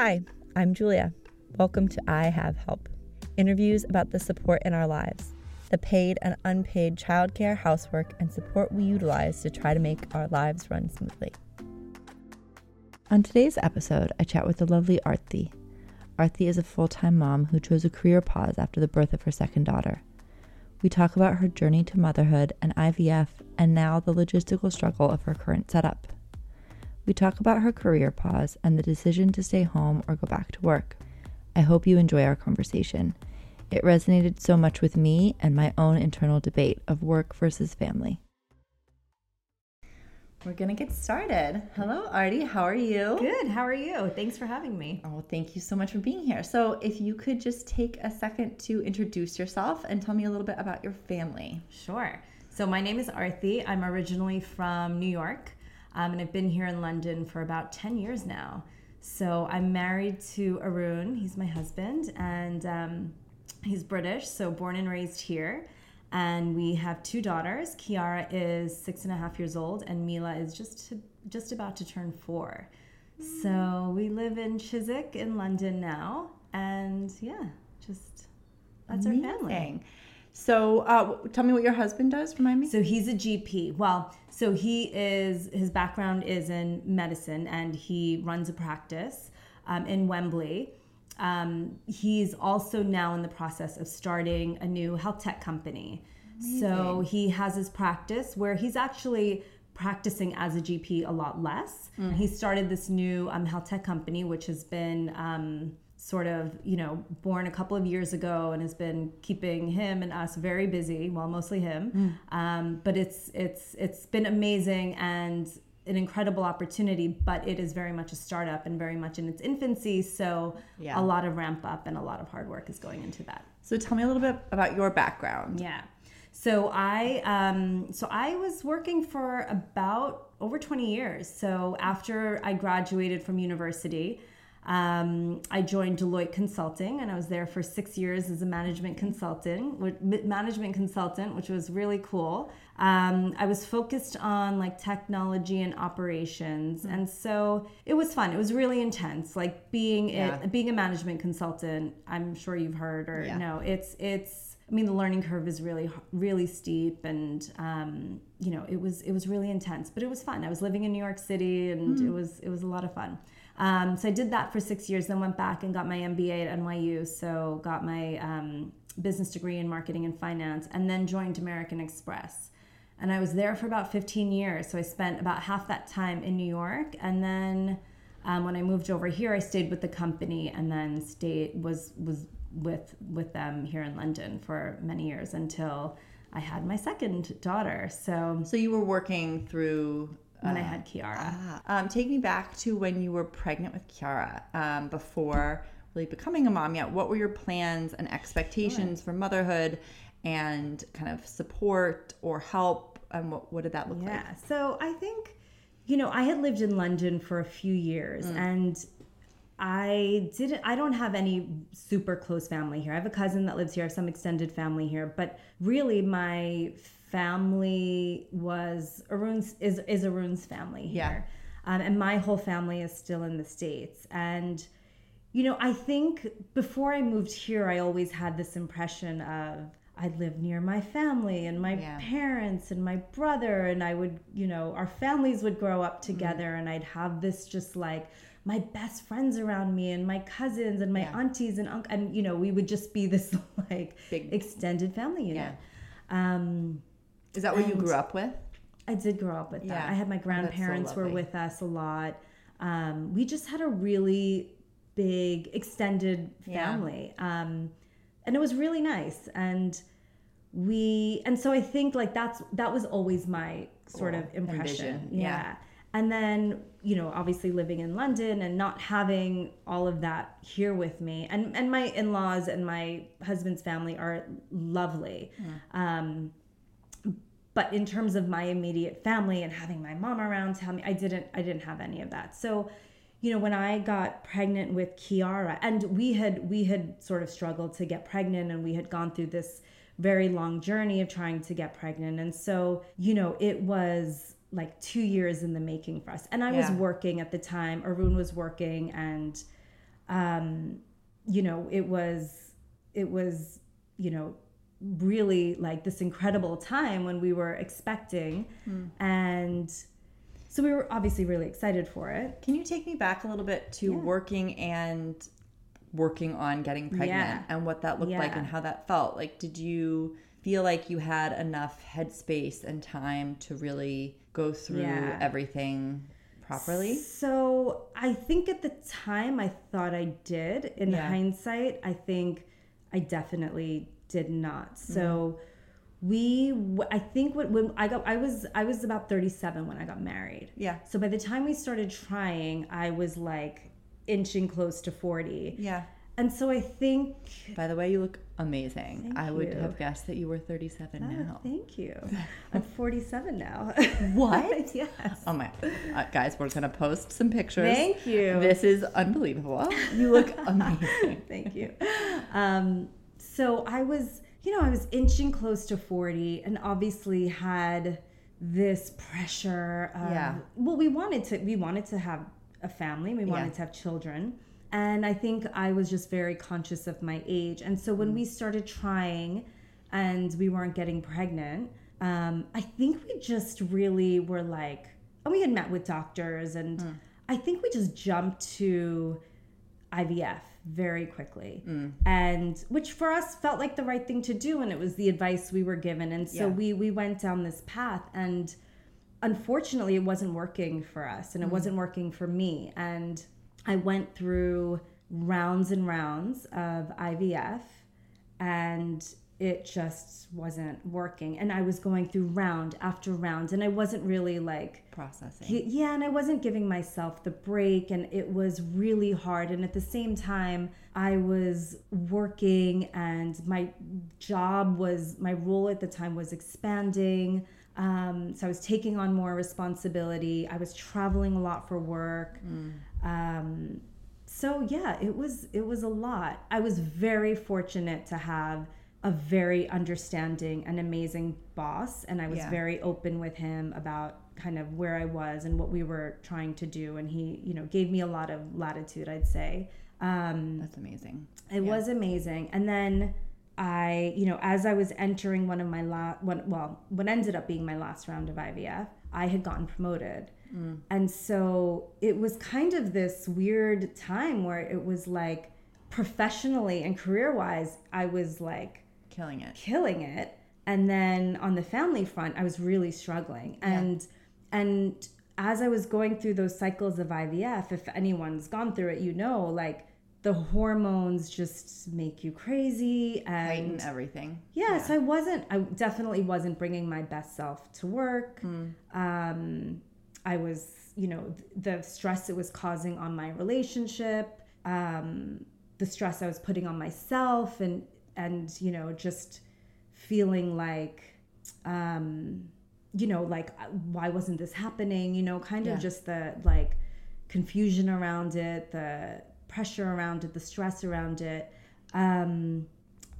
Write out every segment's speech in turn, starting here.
Hi, I'm Julia. Welcome to I Have Help interviews about the support in our lives, the paid and unpaid childcare, housework, and support we utilize to try to make our lives run smoothly. On today's episode, I chat with the lovely Aarti. Aarti is a full time mom who chose a career pause after the birth of her second daughter. We talk about her journey to motherhood and IVF, and now the logistical struggle of her current setup. We talk about her career pause and the decision to stay home or go back to work. I hope you enjoy our conversation. It resonated so much with me and my own internal debate of work versus family. We're going to get started. Hello, Aarti. How are you? Good. How are you? Thanks for having me. Oh, thank you so much for being here. So, if you could just take a second to introduce yourself and tell me a little bit about your family. Sure. So, my name is Aarti. I'm originally from New York. Um, and I've been here in London for about 10 years now. So I'm married to Arun, he's my husband, and um, he's British, so born and raised here. And we have two daughters. Kiara is six and a half years old, and Mila is just to, just about to turn four. So we live in Chiswick in London now, and yeah, just that's Amazing. our family. So, uh, tell me what your husband does. Remind me. So he's a GP. Well, so he is. His background is in medicine, and he runs a practice um, in Wembley. Um, he's also now in the process of starting a new health tech company. Amazing. So he has his practice where he's actually practicing as a GP a lot less. Mm. He started this new um, health tech company, which has been um, sort of, you know, born a couple of years ago and has been keeping him and us very busy. Well, mostly him. Mm. Um, but it's it's it's been amazing and an incredible opportunity, but it is very much a startup and very much in its infancy. So yeah. a lot of ramp up and a lot of hard work is going into that. So tell me a little bit about your background. Yeah. So I um, so I was working for about over 20 years. So after I graduated from university, um, I joined Deloitte Consulting, and I was there for six years as a management consultant, management consultant, which was really cool. Um, I was focused on like technology and operations, mm-hmm. and so it was fun. It was really intense. Like being yeah. it, being a management consultant, I'm sure you've heard or yeah. no, it's it's. I mean, the learning curve is really, really steep, and um, you know, it was it was really intense, but it was fun. I was living in New York City, and mm. it was it was a lot of fun. Um, so I did that for six years, then went back and got my MBA at NYU. So got my um, business degree in marketing and finance, and then joined American Express. And I was there for about 15 years. So I spent about half that time in New York, and then um, when I moved over here, I stayed with the company, and then stayed was was with with them here in London for many years until I had my second daughter. So so you were working through when uh, I had Kiara. Ah, um, take me back to when you were pregnant with Kiara um, before really becoming a mom yet. What were your plans and expectations sure. for motherhood and kind of support or help? And what, what did that look yeah. like? Yeah. So I think, you know, I had lived in London for a few years mm. and I didn't I don't have any super close family here. I have a cousin that lives here, I have some extended family here, but really my family was Arun's is is Arun's family here, yeah. um, and my whole family is still in the states. And you know, I think before I moved here, I always had this impression of I'd live near my family and my yeah. parents and my brother, and I would, you know, our families would grow up mm-hmm. together, mm-hmm. and I'd have this just like my best friends around me and my cousins and my yeah. aunties and uncle and you know we would just be this like big extended family unit yeah. um is that what and you grew up with? I did grow up with that. Yeah. I had my oh, grandparents so were with us a lot. Um, we just had a really big extended family. Yeah. Um, and it was really nice. And we and so I think like that's that was always my sort cool. of impression. Yeah. yeah. And then, you know, obviously living in London and not having all of that here with me. And and my in-laws and my husband's family are lovely. Mm. Um, but in terms of my immediate family and having my mom around tell me i didn't i didn't have any of that. So you know when i got pregnant with kiara and we had we had sort of struggled to get pregnant and we had gone through this very long journey of trying to get pregnant. And so you know it was like two years in the making for us. And i yeah. was working at the time arun was working and um, you know, it was, it was, you know, really like this incredible time when we were expecting. Hmm. And so we were obviously really excited for it. Can you take me back a little bit to working and working on getting pregnant Yeah. and what that looked like and how that felt? Like, did you feel like you had enough headspace and time to really go through Yeah. everything properly? So I think at the time I thought I did. In Yeah. hindsight, I think I definitely did not. So Mm-hmm. we, I think what when I got, I was I was about thirty seven when I got married. Yeah. So by the time we started trying, I was like inching close to forty. Yeah. And so I think By the way, you look amazing. Thank I would have guessed that you were 37 Oh, now. thank you. I'm 47 now. What? yes. Oh my, uh, guys, we're gonna post some pictures. Thank you. This is unbelievable. You look amazing. Thank you. Um, so I was, you know, I was inching close to 40 and obviously had this pressure of, Yeah. well, we wanted to, we wanted to have a family. We wanted Yeah. to have children. And I think I was just very conscious of my age. And so Mm. when we started trying and we weren't getting pregnant, um, I think we just really were like, and we had met with doctors, and Hmm. I think we just jumped to IVF very quickly. Mm. And which for us felt like the right thing to do and it was the advice we were given. And so Yeah. we we went down this path and unfortunately it wasn't working for us and it wasn't working for me. And I went through rounds and rounds of IVF and it just wasn't working. And I was going through round after round and I wasn't really like Processing. Yeah, and I wasn't giving myself the break, and it was really hard. And at the same time, I was working, and my job was, my role at the time was expanding. Um, so I was taking on more responsibility. I was traveling a lot for work. Um, so yeah, it was it was a lot. I was very fortunate to have a very understanding and amazing boss, and I was Yeah. very open with him about kind of where I was and what we were trying to do, and he you know gave me a lot of latitude. I'd say. Um, That's amazing. it Yeah. was amazing. And then I, you know, as I was entering one of my last, one, well, what ended up being my last round of IVF, I had gotten promoted. Mm. And so it was kind of this weird time where it was like professionally and career wise, I was like Killing it. killing it. And then on the family front, I was really struggling. And and as I was going through those cycles of IVF, if anyone's gone through it, you know, like the hormones just make you crazy and Heighten everything. yeah, so I wasn't, I definitely wasn't bringing my best self to work. Um, I was, you know, the stress it was causing on my relationship, um, the stress I was putting on myself, and and you know, just feeling like, um, you know, like uh, why wasn't this happening? You know, kind Yeah. of just the like confusion around it, the pressure around it, the stress around it. Um,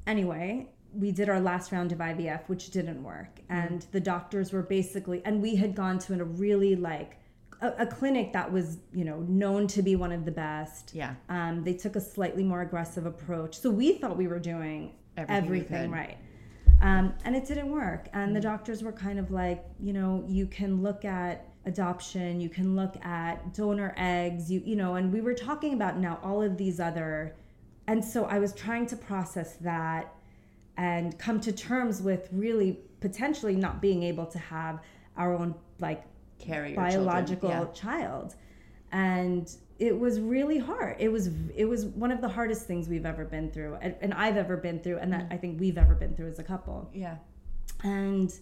anyway, we did our last round of IVF, which didn't work. And the doctors were basically, and we had gone to a really like a, a clinic that was, you know, known to be one of the best. Yeah. Um, they took a slightly more aggressive approach. So we thought we were doing Everything everything, right. Um, and it didn't work. And the doctors were kind of like, you know, you can look at adoption, you can look at donor eggs, you you know, and we were talking about now all of these other and so I was trying to process that and come to terms with really potentially not being able to have our own like Carry biological children. child and it was really hard. It was it was one of the hardest things we've ever been through and, and i've ever been through and that mm. i think we've ever been through as a couple. Yeah. and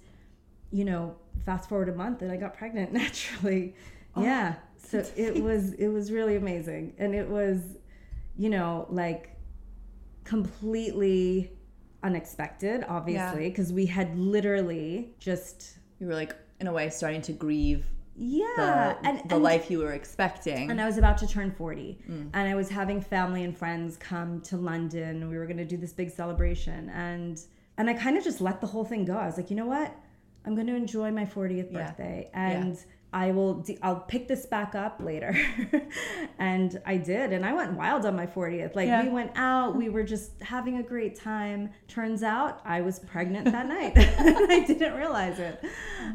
you know fast forward a month and i got pregnant naturally. Oh. Yeah. So it was it was really amazing. And it was you know like completely unexpected obviously because we had literally just You were like, in a way, starting to grieve yeah the, and the and- life you were expecting. and I was about to turn 40 mm. and I was having family and friends come to London. We were going to do this big celebration. And and I kind of just let the whole thing go. I was like you know what? I'm going to enjoy my 40th birthday. Yeah. and I will I'll pick this back up later. and I did and I went wild on my 40th. Like Yeah. we went out, we were just having a great time. Turns out I was pregnant that night. I didn't realize it.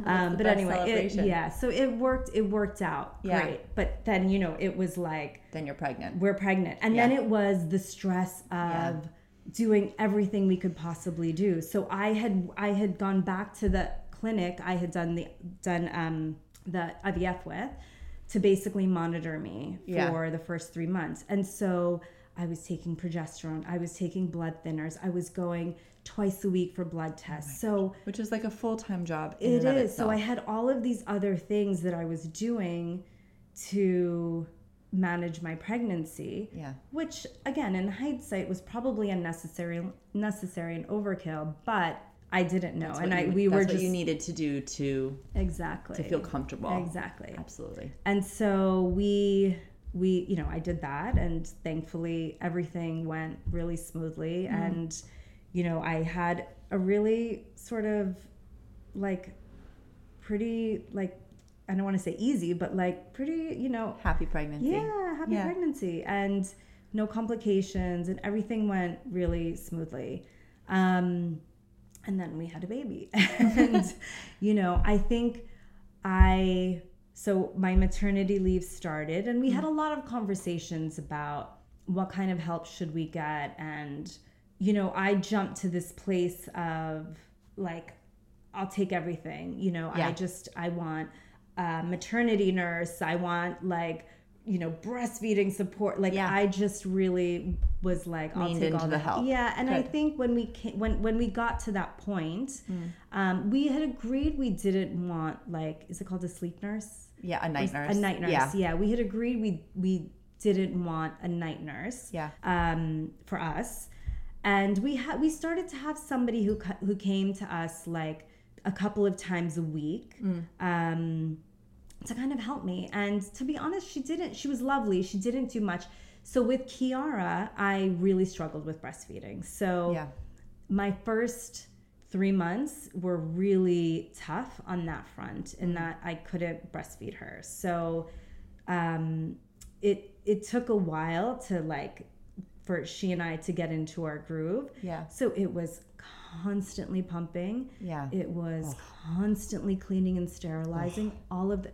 Um, but anyway, it, yeah, so it worked it worked out Yeah. great. But then, you know, it was like Then you're pregnant. we're pregnant. And then it was the stress of Yeah. doing everything we could possibly do. So I had I had gone back to the clinic I had done the done um the IVF with to basically monitor me Yeah. for the first 3 months. And so I was taking progesterone, I was taking blood thinners, I was going twice a week for blood tests. so Which is like a full time job. In it of. So I had all of these other things that I was doing to manage my pregnancy. Yeah. Which again, in hindsight, was probably unnecessary, necessary and overkill. But I didn't know, and I you- we were just you needed to do to exactly to feel comfortable. exactly. Absolutely. And so we we you know I did that, and thankfully everything went really smoothly, Mm-hmm. and you know I had a really sort of like pretty like I don't want to say easy, but like pretty you know Happy pregnancy. yeah happy Yeah. pregnancy and no complications and everything went really smoothly. Um, and then we had a baby, and you know I think I so my maternity leave started and we had a lot of conversations about what kind of help should we get. And you know I jumped to this place of like I'll take everything. You know Yeah. I just I want a maternity nurse. I want like you know breastfeeding support like Yeah. I just really was like I'll Leaned take into all the help. yeah and I think when we came, when when we got to that point um, we had agreed we didn't want like is it called a sleep nurse Yeah. A night nurse. a night nurse Yeah. yeah. we had agreed we we didn't want a night nurse Yeah. um, for us and we had we started to have somebody who who came to us like a couple of times a week Mm. um, to kind of help me and to be honest she didn't she was lovely she didn't do much so with kiara i really struggled with breastfeeding so Yeah. my first three months were really tough on that front in that I couldn't breastfeed her. So um, it it took a while to like for she and I to get into our groove. Yeah. So it was constantly pumping. Yeah. It was constantly cleaning and sterilizing all of the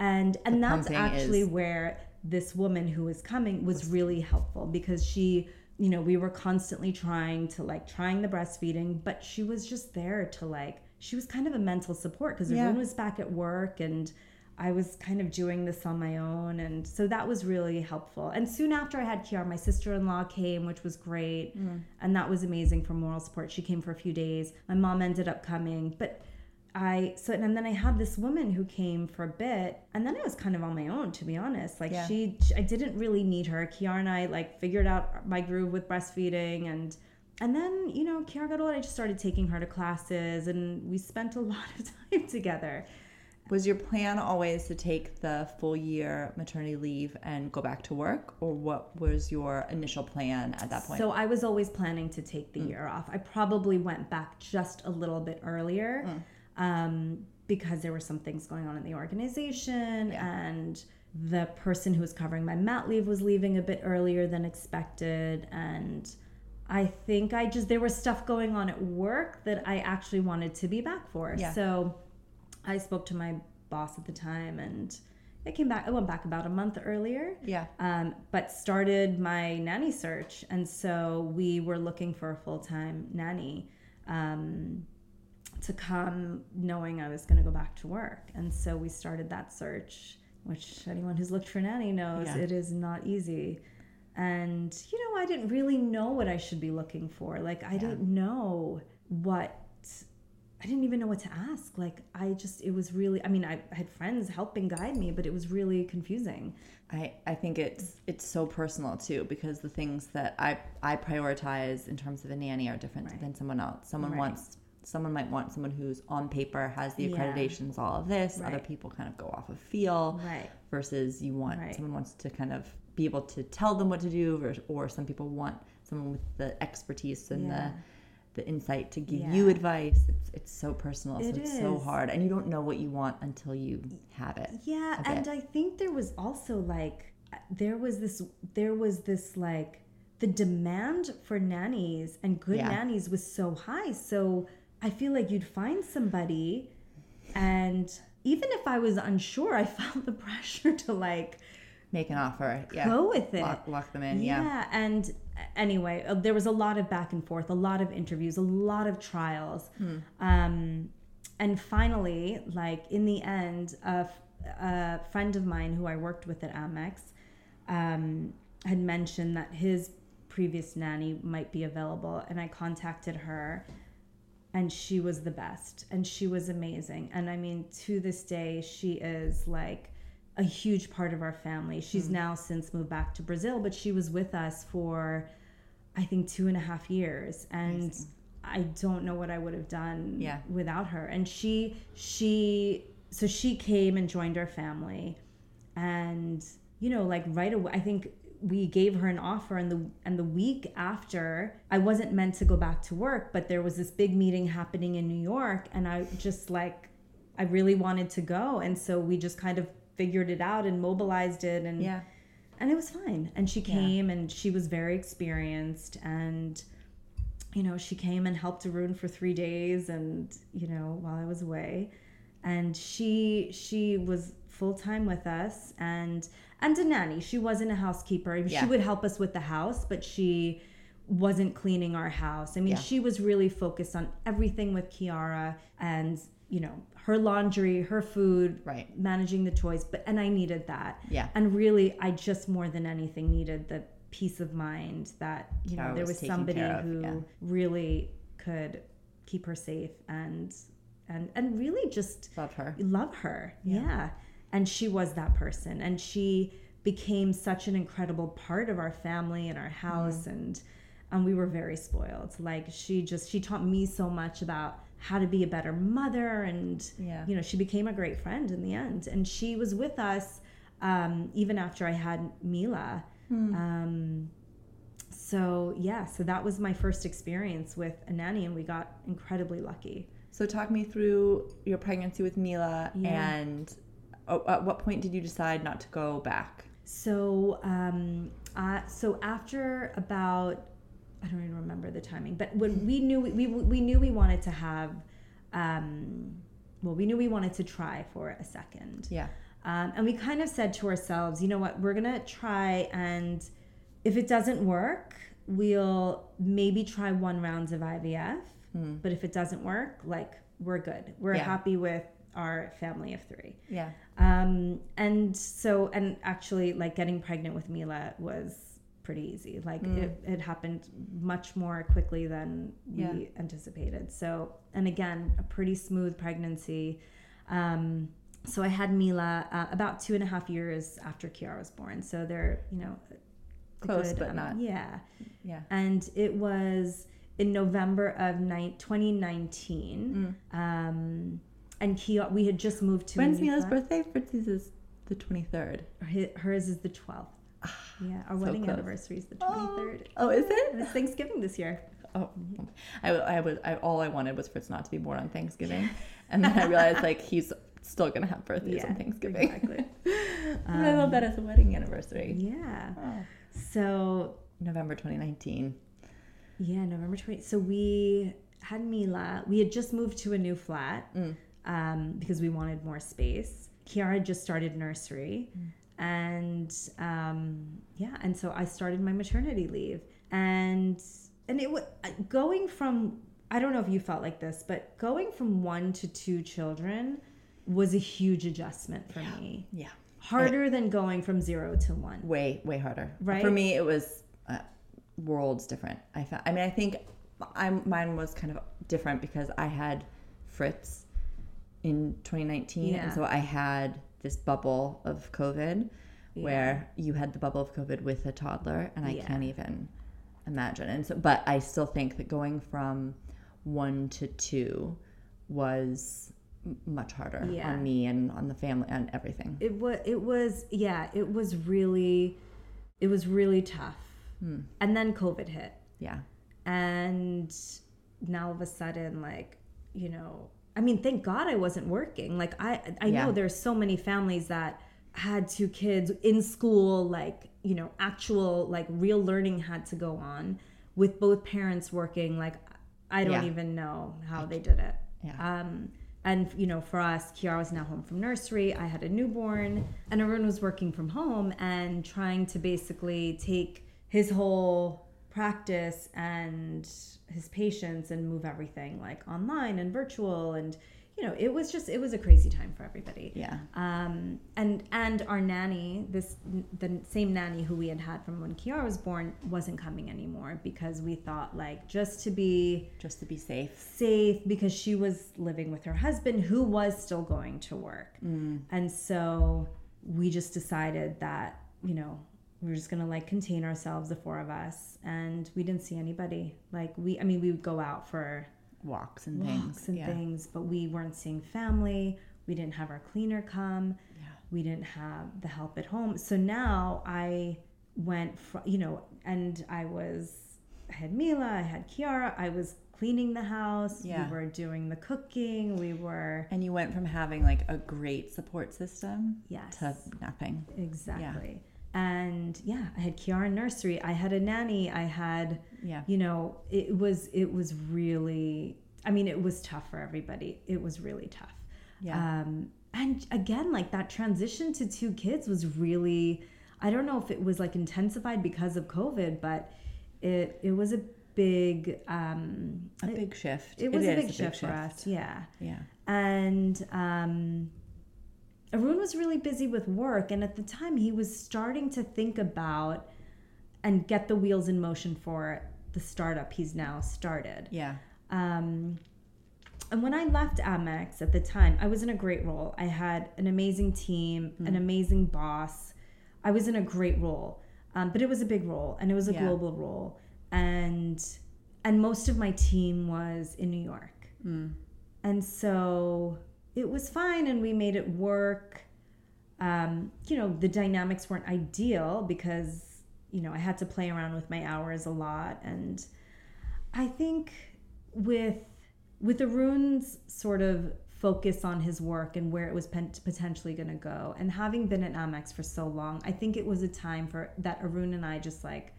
and and that's actually is- where this woman who was coming was really helpful because she you know we were constantly trying to like trying the breastfeeding but she was just there to like she was kind of a mental support because Yeah. everyone was back at work and I was kind of doing this on my own and so that was really helpful. And soon after I had Kiara, my sister-in-law came, which was great. And that was amazing for moral support. She came for a few days. My mom ended up coming, but I so and then I had this woman who came for a bit, and then I was kind of on my own, to be honest. Like Yeah. she, I didn't really need her. Kiara and I like figured out my groove with breastfeeding, and and then you know Kiara got old. I just started taking her to classes, and we spent a lot of time together. Was your plan always to take the full year maternity leave and go back to work, or what was your initial plan at that point? So I was always planning to take the mm. year off. I probably went back just a little bit earlier mm. Um, because there were some things going on in the organization and the person who was covering my mat leave was leaving a bit earlier than expected and I think I just there was stuff going on at work that I actually wanted to be back for. Yeah. So I spoke to my boss at the time and I came back I went back about a month earlier yeah. um, but started my nanny search. And so we were looking for a full time nanny um, to come knowing I was going to go back to work. And so we started that search, which anyone who's looked for a nanny knows Yeah. it is not easy. And, you know, I didn't really know what I should be looking for. Like, I didn't know what. I didn't even know what to ask. Like, I just, it was really, I mean, I, I had friends helping guide me, but it was really confusing. I, I think it's it's so personal too because the things that I I prioritize in terms of a nanny are different Right. than someone else. Someone Right. wants someone might want someone who's on paper has the Yeah. accreditations, all of this. Other people kind of go off of feel Right. versus you want Right. someone wants to kind of be able to tell them what to do or, or some people want someone with the expertise and Yeah. the insight to give Yeah. you advice. It's it's so personal, so It it's so hard, and you don't know what you want until you have it. Yeah, and. I think there was also like there was this there was this like the demand for nannies and good Yeah. nannies was so high. So I feel like you'd find somebody and even if I was unsure, I felt the pressure to like Make an offer, yeah, go with it. lock, lock them in, yeah. and anyway, uh, there was a lot of back and forth, a lot of interviews, a lot of trials. Hmm. Um, and finally, like in the end, a, f- a friend of mine who I worked with at Amex um, had mentioned that his previous nanny might be available. And I contacted her, and she was the best. And she was amazing. And I mean, to this day, she is like a huge part of our family. She's Hmm. now since moved back to Brazil, but she was with us for, I think, two and a half years. And Amazing. I don't know what I would have done Yeah. without her. And she, she, so she came and joined our family. And, you know, like right away, I think we gave her an offer and the and the week after I wasn't meant to go back to work but there was this big meeting happening in New York and I just like I really wanted to go. And so we just kind of figured it out and mobilized it and Yeah. and it was fine. And she came and she was very experienced and you know she came and helped Arun for 3 days and you know while I was away. And she she was full time with us and and a nanny she wasn't a housekeeper Yeah. she would help us with the house but she wasn't cleaning our house i mean Yeah. she was really focused on everything with kiara and you know her laundry her food Right. managing the toys but and i needed that Yeah. and really i just more than anything needed the peace of mind that you know there was somebody of, who yeah. really could keep her safe and and and really just Love her. love her yeah. And she was that person and she became such an incredible part of our family and our house Mm-hmm. and and we were very spoiled like she just she taught me so much about how to be a better mother and Yeah. you know she became a great friend in the end and she was with us um, even after i had mila Hmm. um, so yeah so that was my first experience with a nanny and we got incredibly lucky So talk me through your pregnancy with Mila Yeah. and at what point did you decide not to go back? So, um, uh, so after about, I don't even remember the timing, but when we knew we, we, we knew we wanted to have, um, well, we knew we wanted to try for a second. Yeah. Um, and we kind of said to ourselves, you know what, we're going to try and if it doesn't work, we'll maybe try one rounds of IVF. But if it doesn't work, like we're good. We're Yeah. happy with our family of three. Yeah. Um, and so, and actually, like getting pregnant with Mila was pretty easy. Like it, it happened much more quickly than Yeah. we anticipated. So, and again, a pretty smooth pregnancy. Um, so I had Mila uh, about two and a half years after Kiara was born. So they're, you know, Close, but not- Yeah. Yeah. And it was in November of ni- 2019. Um, and Kia, we had just moved to When's Mila's birthday? Birthday's is the 23rd. Hers is the 12th. Yeah, our so wedding close. anniversary is the 23rd. Oh, is And it? it's Thanksgiving this year. Oh, I, I was I, all I wanted was for it not to be born on Thanksgiving, and then I realized like he's still gonna have birthdays on Thanksgiving. Exactly. but I love that as a wedding anniversary. yeah. Oh. So, November 2019. yeah, November 20th. So we had Mila. We had just moved to a new flat Mm. Um, because we wanted more space. Kiara just started nursery. And um, yeah, and so I started my maternity leave. And and it was going from I don't know if you felt like this, but going from one to two children was a huge adjustment for me. Yeah. Harder than going from zero to one. way way harder Right? for me it was uh, worlds different i found i mean i think i'm mine was kind of different because i had fritz in 2019 Yeah. and so i had this bubble of covid where you had the bubble of covid with a toddler and i Yeah. can't even imagine and so but i still think that going from one to two was much harder Yeah. on me and on the family and everything It was it was yeah, it was really it was really tough. Hmm. And then COVID hit. yeah And now all of a sudden like you know i mean thank god i wasn't working like i i Yeah. know there's so many families that had two kids in school like you know actual like real learning had to go on with both parents working like i don't Yeah. even know how they did it Yeah. um and you know for us kiara was now home from nursery i had a newborn and arun was working from home and trying to basically take his whole practice and his patients and move everything like online and virtual and you know it was just it was a crazy time for everybody Yeah. um, and and our nanny, this the same nanny who we had had from when Kiara was born, wasn't coming anymore because we thought like just to be Just to be safe. safe because she was living with her husband who was still going to work, and so we just decided that you know we were just gonna like contain ourselves, the four of us, and we didn't see anybody. Like we, I mean, we would go out for Walks and things. walks and yeah. things, but we weren't seeing family. We didn't have our cleaner come. Yeah. We didn't have the help at home. So now I went, fr- you know, and I was, I had Mila, I had Kiara, I was cleaning the house. Yeah. We were doing the cooking. We were, And you went from having like a great support system yes, to nothing. exactly. And yeah, I had Kiara in nursery. I had a nanny. I had, Yeah. you know, it was, it was really, I mean, it was tough for everybody. It was really tough. Yeah. Um, and again, like that transition to two kids was really, I don't know if it was like intensified because of COVID, but it it was a big, um, a it, big shift. it was a is big shift for us. Yeah. Yeah. And um, Arun was really busy with work. And at the time, he was starting to think about and get the wheels in motion for the startup he's now started. Yeah. Um, and when I left Amex at the time, I was in a great role. I had an amazing team, an amazing boss. I was in a great role, um, but it was a big role and it was a Yeah. global role, and and most of my team was in New York, and so it was fine, and we made it work. Um, you know, the dynamics weren't ideal because you know I had to play around with my hours a lot, and I think with with Arun's sort of focus on his work and where it was potentially going to go, and having been at Amex for so long, I think it was a time for that Arun and I just like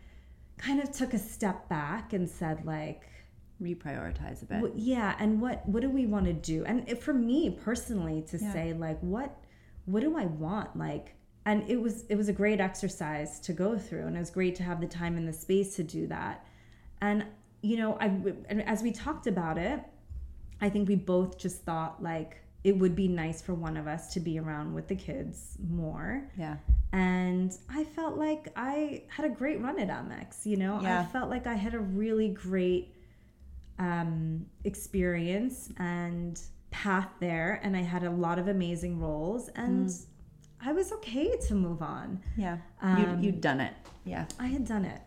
kind of took a step back and said like, Reprioritize a bit. well, yeah, and what what do we want to do? And for me personally, to Yeah. say like, what what do I want? Like, and it was it was a great exercise to go through, and it was great to have the time and the space to do that. And you know, I and as we talked about it, I think we both just thought like it would be nice for one of us to be around with the kids more. yeah. And I felt like I had a great run at Amex. You know, Yeah. I felt like I had a really great um, experience and path there, and I had a lot of amazing roles, and Mm. I was okay to move on. Yeah. Um, you you'd done it. Yeah. I had done it,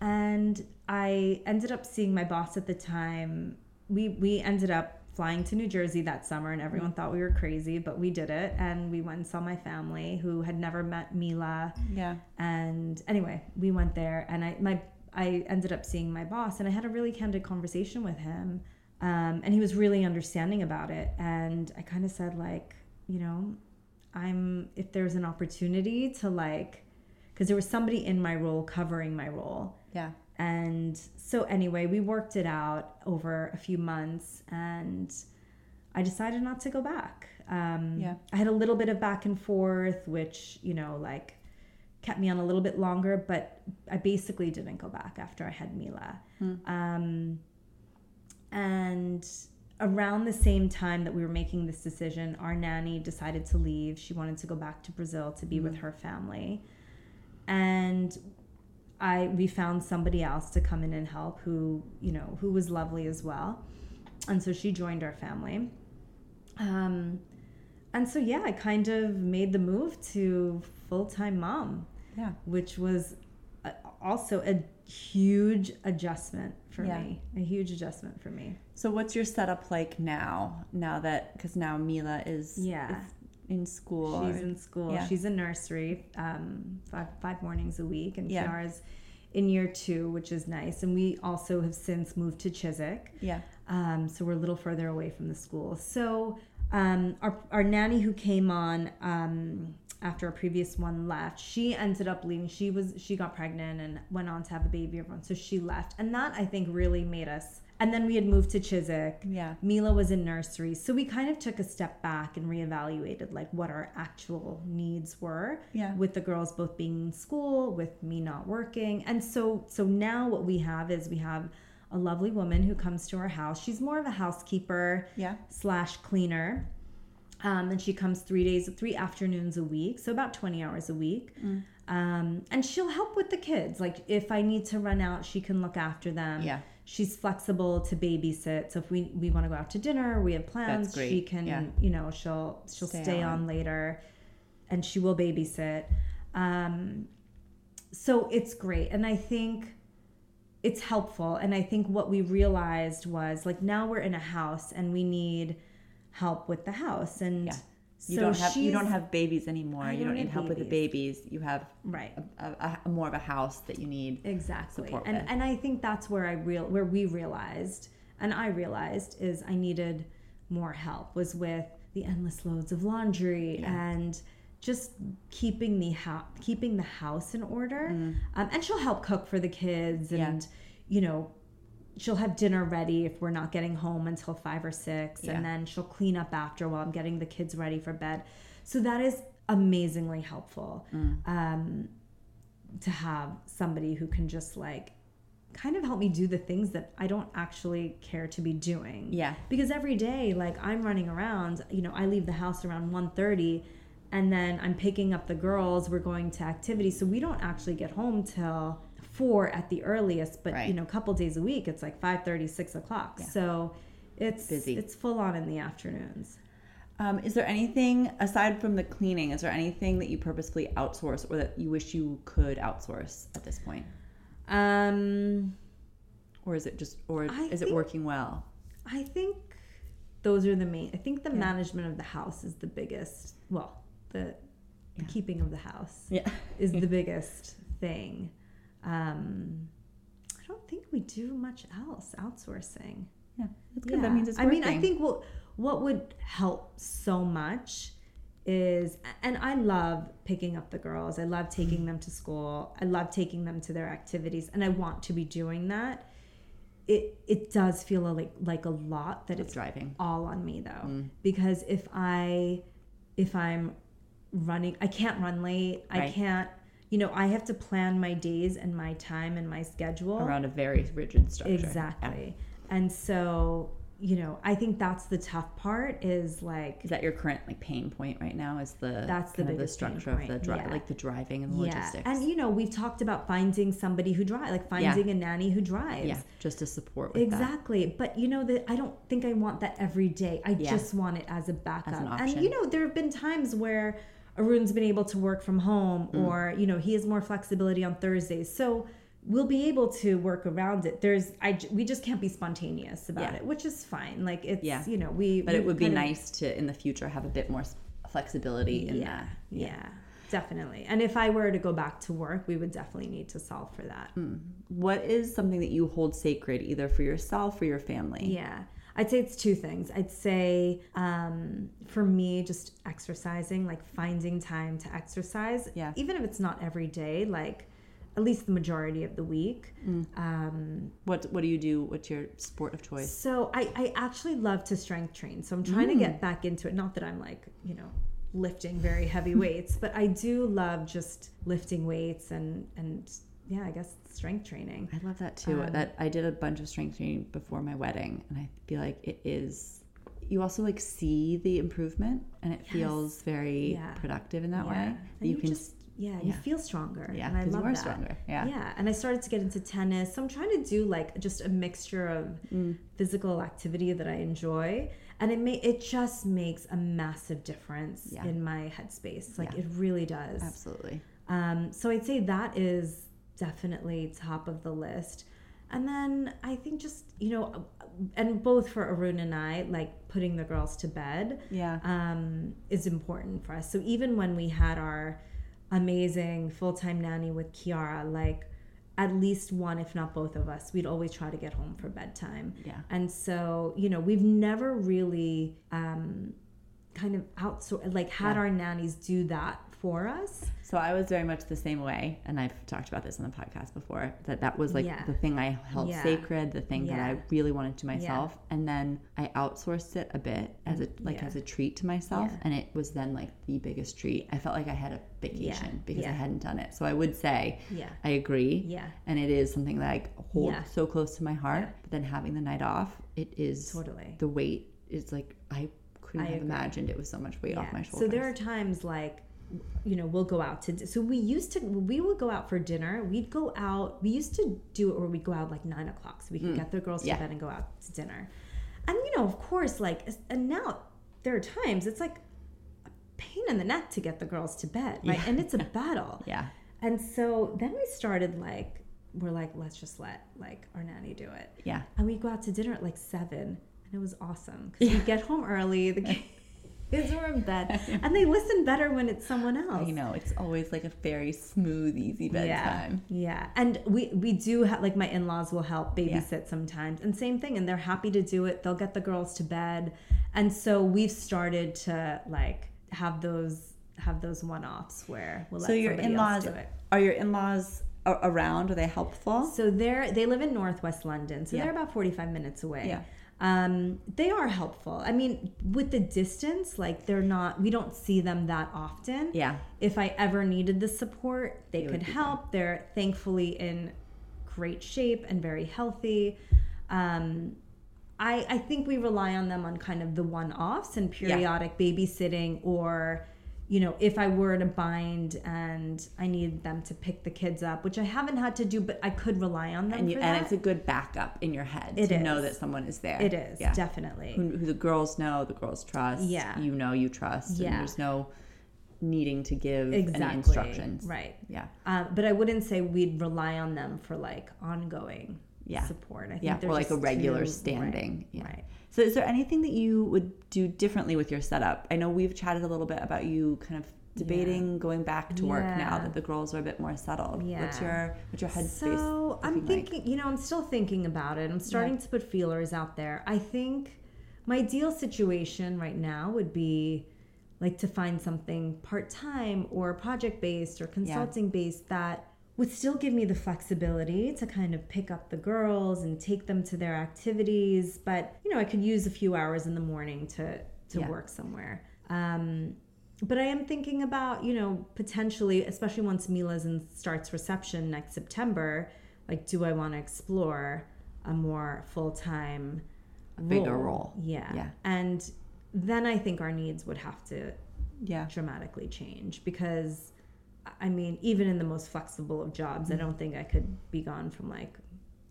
and I ended up seeing my boss at the time. We we ended up flying to New Jersey that summer, and everyone thought we were crazy, but we did it, and we went and saw my family who had never met Mila. Yeah. And anyway, we went there, and I my I ended up seeing my boss, and I had a really candid conversation with him, um, and he was really understanding about it. And I kind of said like, you know, I'm if there's an opportunity to like, because there was somebody in my role covering my role, Yeah. and so anyway, we worked it out over a few months, and I decided not to go back. Um, Yeah. I had a little bit of back and forth, which you know, like kept me on a little bit longer, but I basically didn't go back after I had Mila. Um, and around the same time that we were making this decision, our nanny decided to leave. She wanted to go back to Brazil to be with her family. And I we found somebody else to come in and help who, you know, who was lovely as well. And so she joined our family. Um, and so yeah, I kind of made the move to full-time mom Yeah. which was also a huge adjustment for Yeah. me. A huge adjustment for me. So what's your setup like now? Now that because now Mila is Yeah. is in school. She's in school. yeah. She's in nursery um, five five mornings a week, and Yeah. Kiara's in year two, which is nice. And we also have since moved to Chiswick. Yeah. Um, so we're a little further away from the school. So um, our, our nanny who came on um, after a previous one left, she ended up leaving. She was she got pregnant and went on to have a baby. Everyone, so she left, and that I think really made us. And then we had moved to Chiswick. Yeah. Mila was in nursery, so we kind of took a step back and reevaluated like what our actual needs were. Yeah. With the girls both being in school, with me not working, and so so now what we have is we have a lovely woman who comes to our house. She's more of a housekeeper Yeah. slash cleaner. Um, and she comes three days, three afternoons a week, so about 20 hours a week. Mm. Um, and she'll help with the kids. Like if I need to run out, she can look after them. Yeah. She's flexible to babysit. So if we, we want to go out to dinner, we have plans, That's great. she can, Yeah. you know, she'll she'll Stay stay, on. on. later and she will babysit. Um, so it's great. And I think it's helpful. And I think what we realized was like now we're in a house and we need help with the house. And Yeah. so You don't have you don't have babies anymore. I you don't don't need help with the babies. You have right. a, a, a more of a house that you need. Exactly. support And with. and I think that's where I real where we realized and I realized is I needed more help was with the endless loads of laundry and just keeping the house keeping the house in order. Um, and she'll help cook for the kids Mm. Yeah. and you know she'll have dinner ready if we're not getting home until 5 or 6 Yeah. and then she'll clean up after while I'm getting the kids ready for bed. So that is amazingly helpful. Mm. Um to have somebody who can just like kind of help me do the things that I don't actually care to be doing. Yeah. Because every day like I'm running around, you know, I leave the house around 1:30 and then I'm picking up the girls, we're going to activities. So we don't actually get home till 4 at the earliest, but Right. you know, a couple days a week it's like 5:30, 6 o'clock. So it's Busy. it's full on in the afternoons. Um, is there anything aside from the cleaning? Is there anything that you purposefully outsource or that you wish you could outsource at this point, Um or is it just or I is it working well? I think those are the main. I think the management of the house is the biggest. Well, the, the keeping of the house Yeah. is the biggest thing. Um, I don't think we do much else outsourcing. Yeah. That's good. That means it's I working. mean, I think what what would help so much is, and I love picking up the girls. I love taking them to school. I love taking them to their activities, and I want to be doing that. It it does feel like like a lot that it's it's driving. all on me though, Mm. because if I if I'm running, I can't run late. I can't. You know, I have to plan my days and my time and my schedule around a very rigid structure. Exactly. And so, you know, I think that's the tough part is like Is that your current like pain point right now? Is the That's the the structure of the dri- yeah. like the driving and the yeah. logistics? And you know, we've talked about finding somebody who drives, like finding a nanny who drives. yeah, just to support with that. Exactly. But you know that I don't think I want that every day. I Yeah. just want it as a backup. an and you know, there have been times where Arun's been able to work from home Mm. or, you know, he has more flexibility on Thursdays. So we'll be able to work around it. There's I, we just can't be spontaneous about Yeah. it, which is fine. Like it's, Yeah. you know, we But it we've would be of- nice to in the future have a bit more flexibility in yeah, that. yeah. Definitely. And if I were to go back to work, we would definitely need to solve for that. What is something that you hold sacred either for yourself or your family? Yeah. I'd say it's two things. I'd say um, for me, just exercising, like finding time to exercise. Yeah. Even if it's not every day, like at least the majority of the week. Mm. Um, What What do you do? What's your sport of choice? so I, I actually love to strength train. So I'm trying to Mm. get back into it. Not that I'm like, you know, lifting very heavy weights, but I do love just lifting weights and, and yeah, I guess strength training. I love that too. Um, that I did a bunch of strength training before my wedding, and I feel like it is. You also like see the improvement, and it feels very Yeah. productive in that Yeah. way. And you, can just yeah, you feel stronger. Yeah, and I 'cause you love are that. stronger. Yeah. yeah. And I started to get into tennis. So I'm trying to do like just a mixture of Mm. physical activity that I enjoy, and it may it just makes a massive difference Yeah. in my headspace. Like Yeah. it really does. absolutely. Um, so I'd say that is definitely top of the list. And then I think just, you know, and both for Arun and I, like putting the girls to bed Yeah. um, is important for us. So even when we had our amazing full time nanny with Kiara, like at least one, if not both of us, we'd always try to get home for bedtime. Yeah. And so, you know, we've never really um, kind of outsourced, like had Yeah. our nannies do that for us. So I was very much the same way, and I've talked about this on the podcast before. That that was like Yeah. the thing I held Yeah. sacred, the thing that I really wanted to myself, and then I outsourced it a bit as a like Yeah. as a treat to myself, Yeah. and it was then like the biggest treat. I felt like I had a vacation because I hadn't done it. So I would say, Yeah. I agree, Yeah. and it is something that I hold Yeah. so close to my heart. Yeah. But then having the night off, it is Totally. the weight is like I couldn't I have agree. imagined it was so much weight off my shoulders. So there are times like, you know, we'll go out to. So we used to, we would go out for dinner. We'd go out. We used to do it where we'd go out like nine o'clock so we could get the girls to Mm. Bed and go out to dinner. And you know, of course, like, and now there are times it's like a pain in the neck to get the girls to bed, right? And it's a battle. yeah. And so then we started like, we're like, let's just let like our nanny do it. Yeah. And we go out to dinner at like seven, and it was awesome because we get home early. The in bed, and they listen better when it's someone else. You know, it's always like a very smooth, easy bedtime. Yeah, yeah. And we we do have like my in laws will help babysit sometimes, and same thing. And they're happy to do it. They'll get the girls to bed, and so we've started to like have those have those one offs where we'll let So your in-laws else do it. are your in-laws around? Are they helpful? So they're they live in Northwest London, so Yeah. they're about forty five minutes away. Yeah. Um, they are helpful. I mean, with the distance, like they're not. We don't see them that often. Yeah. If I ever needed the support, they would could help. They're thankfully in great shape and very healthy. Um, I, I think we rely on them on kind of the one offs and periodic babysitting or you know if i were to bind and i needed them to pick the kids up which i haven't had to do but i could rely on them And, you, for and it's a good backup in your head It to know that someone is there. it is Yeah. definitely Who, who the girls know, the girls trust. Yeah. You know, you trust. Yeah. And there's no needing to give exactly any instructions. right Yeah. um, but i wouldn't say we'd rely on them for like ongoing Yeah. support i think Yeah. Or like a regular too- standing. right, Yeah. right So is there anything that you would do differently with your setup? I know we've chatted a little bit about you kind of debating going back to work now that the girls are a bit more settled. What's Yeah. your what's your headspace? So I'm looking like? thinking, you know, I'm still thinking about it. I'm starting to put feelers out there. I think my ideal situation right now would be like to find something part time or project based or consulting based that would still give me the flexibility to kind of pick up the girls and take them to their activities. But, you know, I could use a few hours in the morning to, to Yeah. work somewhere. Um, but I am thinking about, you know, potentially, especially once Mila's and starts reception next September, like, do I want to explore a more full time, A bigger role. Yeah. Yeah. And then I think our needs would have to Yeah. dramatically change because, I mean, even in the most flexible of jobs, I don't think I could be gone from like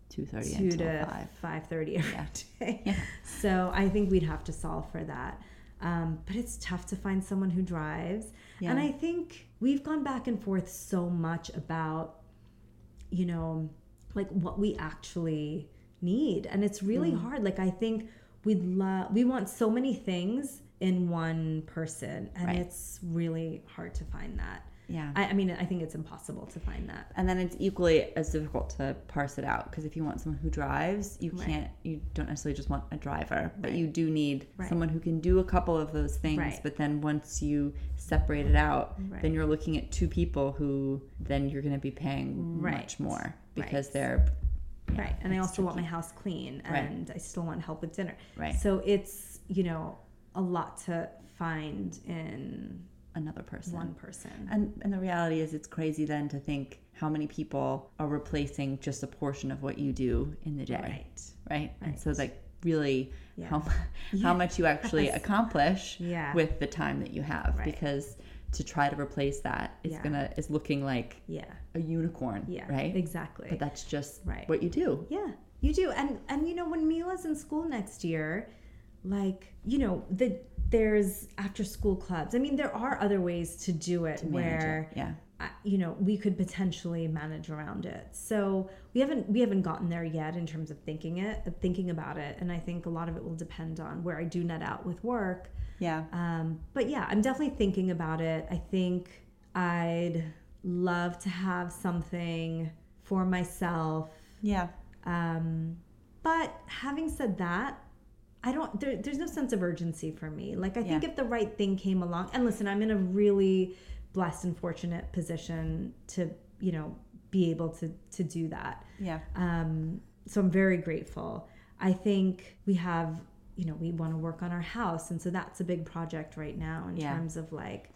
Two thirty two to five. thirty every Yeah. day. Yeah. So I think we'd have to solve for that. Um, but it's tough to find someone who drives. And I think we've gone back and forth so much about, you know, like what we actually need. And it's really Mm. hard. Like I think we'd love we want so many things in one person. And Right. it's really hard to find that. Yeah. I, I mean, I think it's impossible to find that. and then it's equally as difficult to parse it out because if you want someone who drives, you Right. can't. You don't necessarily just want a driver, but Right. you do need Right. someone who can do a couple of those things. But then once you separate it out, then you're looking at two people who then you're going to be paying much more because they're yeah, right and i also want my house clean and i still want help with dinner Right. so it's you know a lot to find in another person. one person And and the reality is, it's crazy then to think how many people are replacing just a portion of what you do in the day, right right? And so Right. like really Yeah. how how much you actually accomplish Yeah. with the time that you have Right. because to try to replace that is Yeah. gonna is looking like yeah a unicorn, yeah right? exactly But that's just Right. what you do. yeah you do and and you know when mila's in school next year like you know the there's after school clubs i mean there are other ways to do it Manage where it. yeah, you know we could potentially manage around it so we haven't we haven't gotten there yet in terms of thinking it thinking about it and i think a lot of it will depend on where i do net out with work yeah, um, but yeah i'm definitely thinking about it i think i'd love to have something for myself. Yeah. Um, but having said that, I don't. There, there's no sense of urgency for me. Like I think Yeah. if the right thing came along, and listen, I'm in a really blessed and fortunate position to you know be able to to do that. Yeah. Um, so I'm very grateful. I think we have, you know, we want to work on our house. And so that's a big project right now in Yeah. terms of like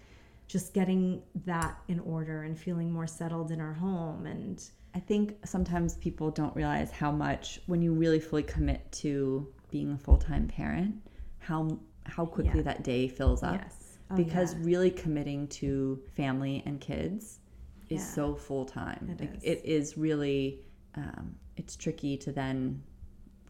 just getting that in order and feeling more settled in our home. And I think sometimes people don't realize how much when you really fully commit to being a full-time parent, how how quickly Yeah. that day fills up. yes, Oh, because yeah. really committing to family and kids is Yeah. so full time. It like, is. It is really um, it's tricky to then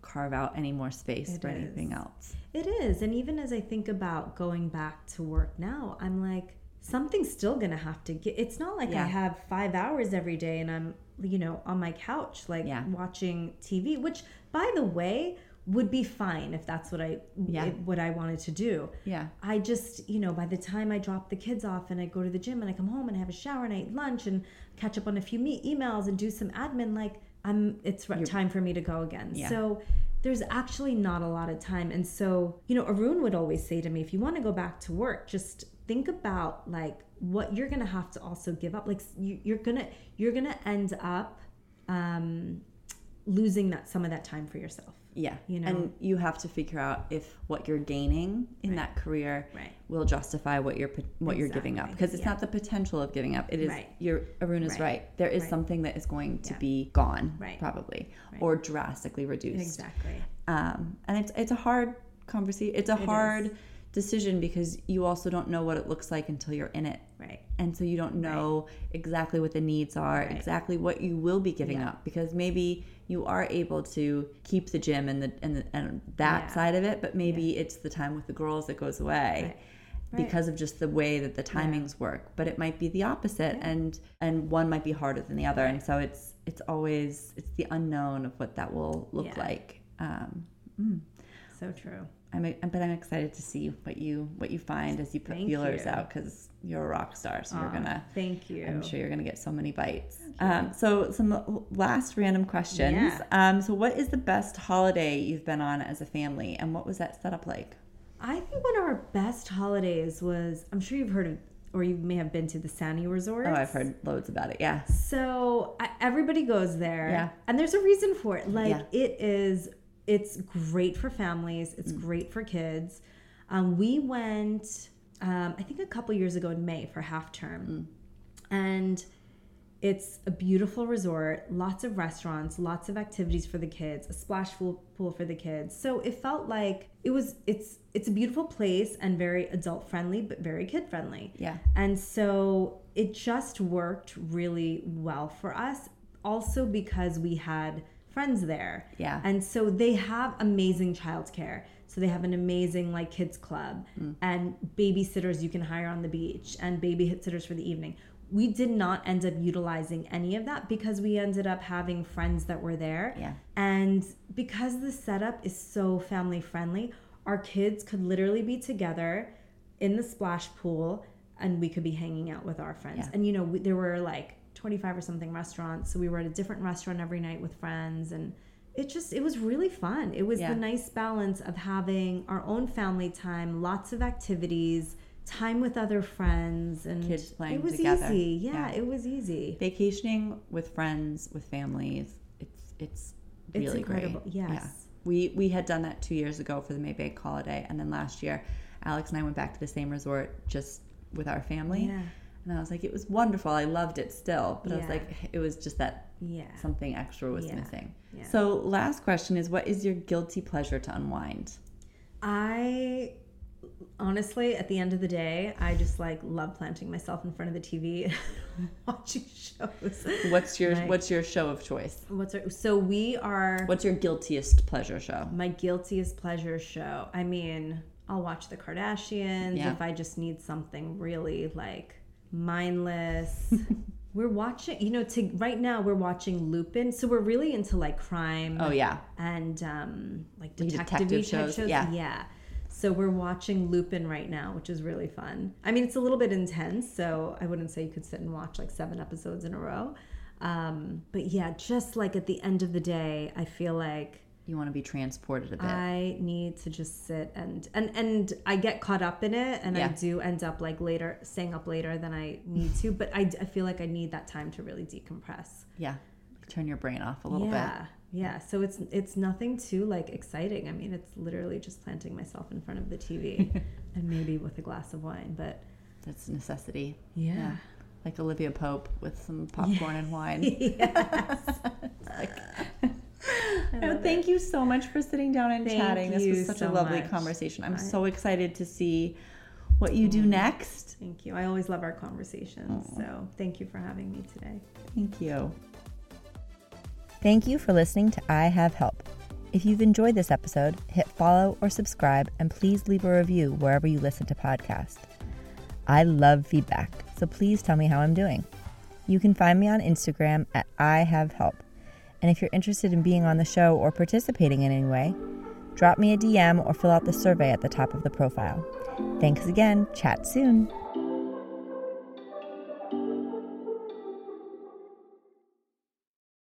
carve out any more space It for anything else. it is. And even as I think about going back to work now, I'm like, something's still going to have to get. It's not like Yeah. I have five hours every day and I'm, you know, on my couch, like Yeah. watching TV, which, by the way, would be fine if that's what I Yeah. what I wanted to do. Yeah. I just, you know, by the time I drop the kids off and I go to the gym and I come home and I have a shower and I eat lunch and catch up on a few me- emails and do some admin, like I'm, it's re- time for me to go again. Yeah. So there's actually not a lot of time. And so, you know, Arun would always say to me, if you want to go back to work, just think about like what you're going to have to also give up. Like you, you're going to, you're going to end up, um, losing that, some of that time for yourself. Yeah. You know? And you have to figure out if what you're gaining in that career Right. will justify what you're what you're giving up because it's Yeah. not the potential of giving up. It is Right. your Arun is Right. right. There is Right. something that is going to Yeah. be gone Right. probably Right. or drastically reduced. Exactly. Um, and it's it's a hard conversation. It's a hard decision because you also don't know what it looks like until you're in it. Right. And so you don't know exactly what the needs are, Right. exactly what you will be giving Yeah. up because maybe you are able to keep the gym and the and, the, and that Yeah. side of it, but maybe it's the time with the girls that goes away. Right. Right. Because of just the way that the timings work, but it might be the opposite, and and one might be harder than the other, and so it's it's always it's the unknown of what that will look Yeah. like. Um, So true. I'm but I'm excited to see what you what you find as you put Thank feelers you. out because you're a rock star, so you're gonna Thank you. I'm sure you're going to get so many bites. Um, so, some last random questions. Yeah. Um, so, what is the best holiday you've been on as a family, and what was that setup like? I think one of our best holidays was I'm sure you've heard of or you may have been to the Sani Resort. Oh, I've heard loads about it. Yeah. So I, everybody goes there, Yeah. and there's a reason for it. Like Yeah. it is, it's great for families. It's Mm. great for kids. Um, we went, um, I think, a couple years ago in May for half term, Mm. and it's a beautiful resort. Lots of restaurants, lots of activities for the kids, a splash pool, pool for the kids. So it felt like it was. It's it's a beautiful place and very adult friendly, but very kid friendly. Yeah. And so it just worked really well for us. Also because we had friends there. Yeah. And so they have amazing childcare. So they have an amazing like kids club Mm. and babysitters you can hire on the beach and babysitters for the evening. We did not end up utilizing any of that because we ended up having friends that were there. Yeah. And because the setup is so family friendly, our kids could literally be together in the splash pool and we could be hanging out with our friends. Yeah. And you know, we, there were like 25 or something restaurants, so we were at a different restaurant every night with friends and it just it was really fun. It was Yeah. the nice balance of having our own family time, lots of activities, time with other friends and Kids playing it was together. easy. Yeah, Yeah. it was easy. Vacationing with friends, with families, it's it's It's really incredible. great. Yes. We we had done that two years ago for the May bank holiday, and then last year, Alex and I went back to the same resort just with our family. Yeah. And I was like, it was wonderful. I loved it still, but I was like, it was just that Yeah. something extra was Yeah. missing. Yeah. So, last question is what is your guilty pleasure to unwind? I honestly, at the end of the day, I just like love planting myself in front of the TV, watching shows. What's your Right. what's your show of choice? What's our, so we are What's your guiltiest pleasure show? my guiltiest pleasure show. I mean, I'll watch the Kardashians Yeah. if I just need something really like mindless. we're watching, you know, to right now we're watching Lupin, so we're really into like crime. Oh yeah. and um, like detective shows, shows. yeah. yeah. So we're watching Lupin right now, which is really fun. I mean, it's a little bit intense, so I wouldn't say you could sit and watch like seven episodes in a row. Um, but yeah, just like at the end of the day, I feel like You want to be transported a bit. I need to just sit and and and I get caught up in it, and I do end up like later staying up later than I need to. But I, I feel like I need that time to really decompress. yeah. Turn your brain off a little bit. yeah, yeah. So it's it's nothing too like exciting. I mean, it's literally just planting myself in front of the TV and maybe with a glass of wine. But. That's a necessity. yeah, Like Olivia Pope with some popcorn and wine. yes. Oh, thank you so much for sitting down and Thank chatting. This was such so a lovely much. conversation. I'm I- so excited to see what you do mm. next. Thank you. I always love our conversations. Mm. So thank you for having me today. Thank you. Thank you for listening to I Have Help. If you've enjoyed this episode, hit follow or subscribe and please leave a review wherever you listen to podcasts. I love feedback, so please tell me how I'm doing. You can find me on Instagram at I Have Help. And if you're interested in being on the show or participating in any way, drop me a DM or fill out the survey at the top of the profile. Thanks again. Chat soon.